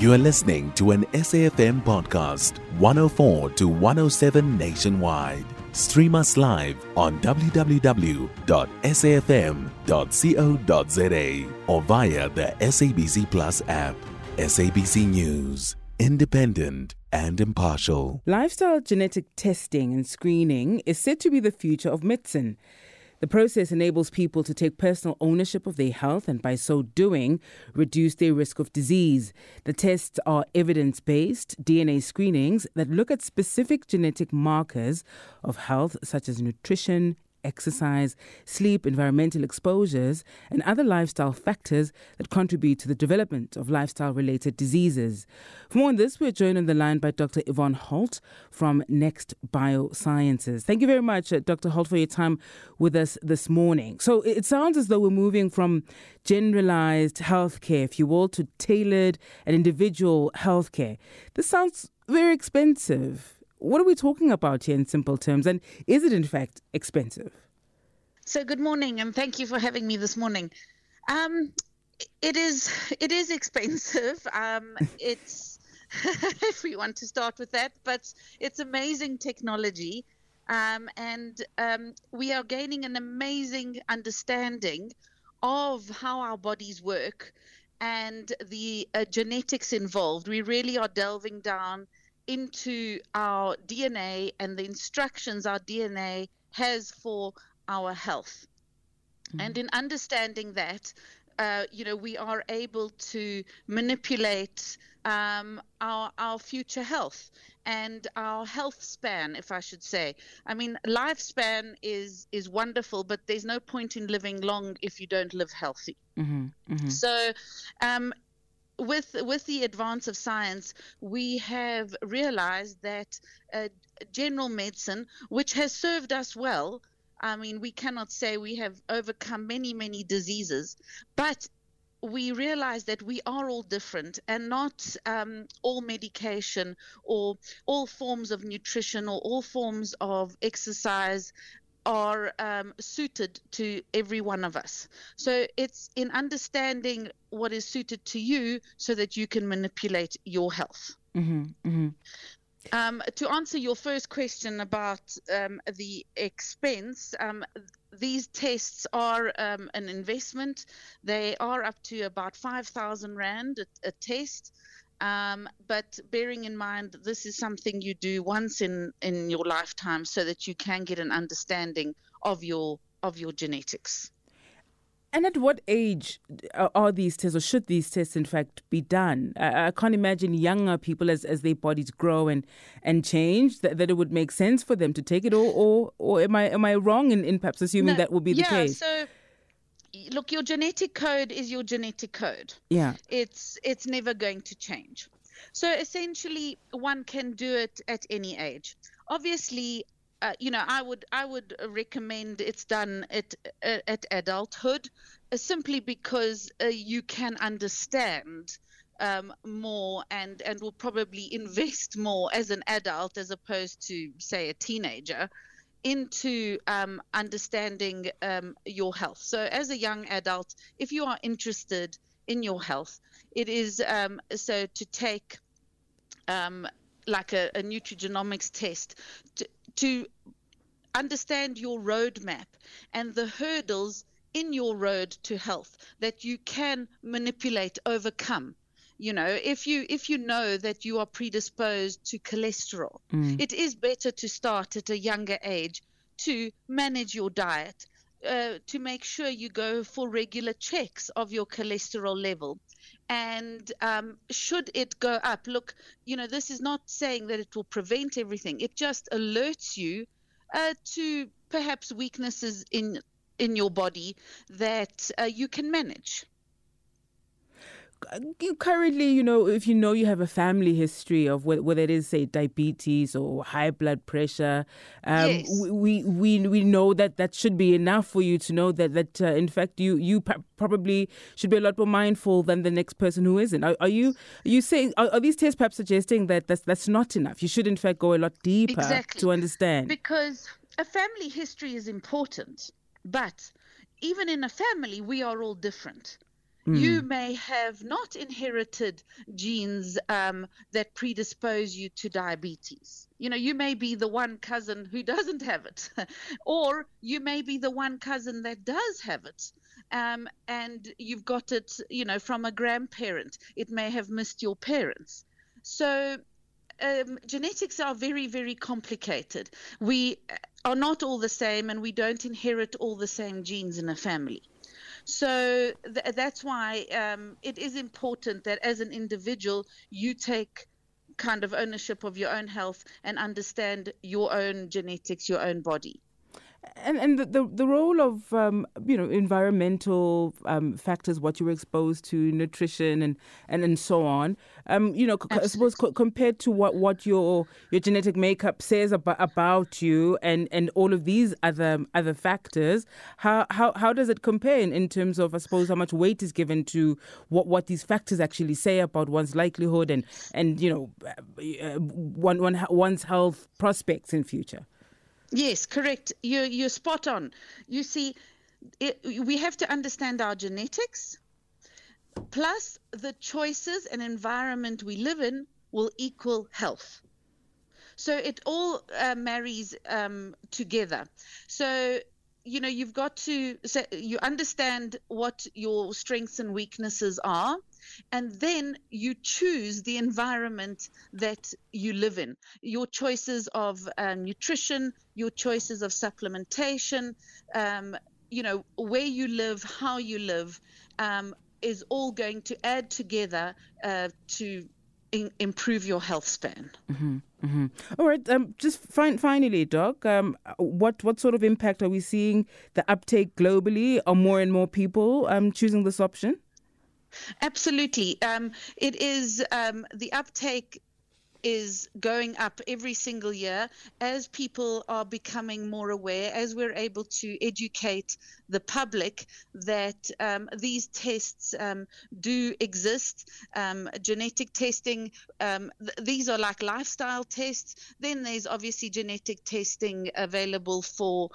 You are listening to an SAFM podcast, 104 to 107 nationwide. Stream us live on www.safm.co.za or via the SABC Plus app. SABC News, independent and impartial. Lifestyle genetic testing and screening is said to be the future of medicine. The process enables people to take personal ownership of their health and, by so doing, reduce their risk of disease. The tests are evidence based DNA screenings that look at specific genetic markers of health, such as nutrition, exercise, sleep, environmental exposures, and other lifestyle factors that contribute to the development of lifestyle related diseases. For more on this, we're joined on the line by Dr. Yvonne Holt from Next Biosciences. Thank you very much, uh, Dr. Holt, for your time with us this morning. So it sounds as though we're moving from generalized healthcare, if you will, to tailored and individual healthcare. This sounds very expensive. What are we talking about here in simple terms? And is it in fact expensive? So good morning, and thank you for having me this morning. Um, it is it is expensive. Um, it's if we want to start with that, but it's amazing technology, um, and um, we are gaining an amazing understanding of how our bodies work and the uh, genetics involved. We really are delving down into our DNA and the instructions our DNA has for our health. Mm-hmm. And in understanding that, uh, you know, we are able to manipulate um, our our future health and our health span, if I should say. I mean, lifespan is is wonderful, but there's no point in living long if you don't live healthy. Mm-hmm. Mm-hmm. So, um, with with the advance of science, we have realized that uh, general medicine, which has served us well, I mean, we cannot say we have overcome many many diseases, but we realize that we are all different and not um, all medication or all forms of nutrition or all forms of exercise are um, suited to every one of us. So it's in understanding what is suited to you so that you can manipulate your health. Mm-hmm, mm-hmm. Um, to answer your first question about um, the expense, um, these tests are um, an investment. They are up to about 5,000 Rand a, a test. Um, but bearing in mind this is something you do once in, in your lifetime so that you can get an understanding of your of your genetics. And at what age are these tests, or should these tests, in fact, be done? I, can't imagine younger people, as, as their bodies grow and, and change, that, that it would make sense for them to take it, or or, or am I am I wrong in, in perhaps assuming no, that will be the yeah, case? So look, your genetic code is your genetic code. Yeah. It's it's never going to change. So essentially, one can do it at any age. Obviously, uh, you know, I would I would recommend it's done at at adulthood, uh, simply because uh, you can understand um, more and and will probably invest more as an adult as opposed to say a teenager into um, understanding um, your health. So, as a young adult, if you are interested in your health, it is um, so to take um, like a, a nutrigenomics test to, to understand your roadmap and the hurdles in your road to health that you can manipulate, overcome you know if you if you know that you are predisposed to cholesterol mm. it is better to start at a younger age to manage your diet uh, to make sure you go for regular checks of your cholesterol level. And um, should it go up look you know this is not saying that it will prevent everything. It just alerts you uh, to perhaps weaknesses in in your body that uh, you can manage currently, you know, if you know you have a family history of whether it is, say, diabetes or high blood pressure, um, yes. we, we we know that that should be enough for you to know that that uh, in fact you you probably should be a lot more mindful than the next person who isn't. Are, are you are you saying are, are, these tests perhaps suggesting that that's that's not enough? You should in fact go a lot deeper exactly. to understand because a family history is important, but even in a family, we are all different You may have not inherited genes um, that predispose you to diabetes. You know, you may be the one cousin who doesn't have it, or you may be the one cousin that does have it. Um, and you've got it, you know, from a grandparent. It may have missed your parents. So um, genetics are very, very complicated. We are not all the same, and we don't inherit all the same genes in a family. So th- that's why um, it is important that as an individual, you take kind of ownership of your own health and understand your own genetics, your own body. And and the the, the role of um, you know environmental um, factors, what you were exposed to, nutrition, and and, and so on. Um, you know, c- I suppose co- compared to what, what your your genetic makeup says about about you, and, and all of these other other factors, how how, how does it compare in, in terms of I suppose how much weight is given to what, what these factors actually say about one's likelihood and and you know uh, one, one one's health prospects in future. Yes, correct. You're, you're spot on. You see, it, we have to understand our genetics, plus the choices and environment we live in will equal health. So it all uh, marries um, together. So you know you've got to so you understand what your strengths and weaknesses are and then you choose the environment that you live in your choices of uh, nutrition your choices of supplementation um, you know where you live how you live um, is all going to add together uh, to in- improve your health span mm-hmm. Mm-hmm. All right. Um, just fin- finally, Doc, um, what what sort of impact are we seeing the uptake globally? Are more and more people um, choosing this option? Absolutely. Um, it is um, the uptake is going up every single year as people are becoming more aware, as we're able to educate the public that um, these tests um, do exist. Um, genetic testing, um, th- these are like lifestyle tests. Then there's obviously genetic testing available for.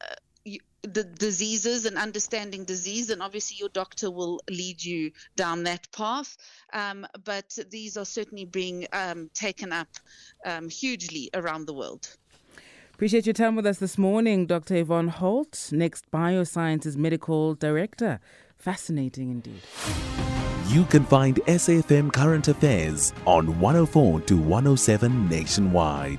Uh, the diseases and understanding disease, and obviously your doctor will lead you down that path. Um, but these are certainly being um, taken up um, hugely around the world. Appreciate your time with us this morning, Dr. Yvonne Holt, Next Biosciences Medical Director. Fascinating indeed. You can find SAFM Current Affairs on 104 to 107 nationwide.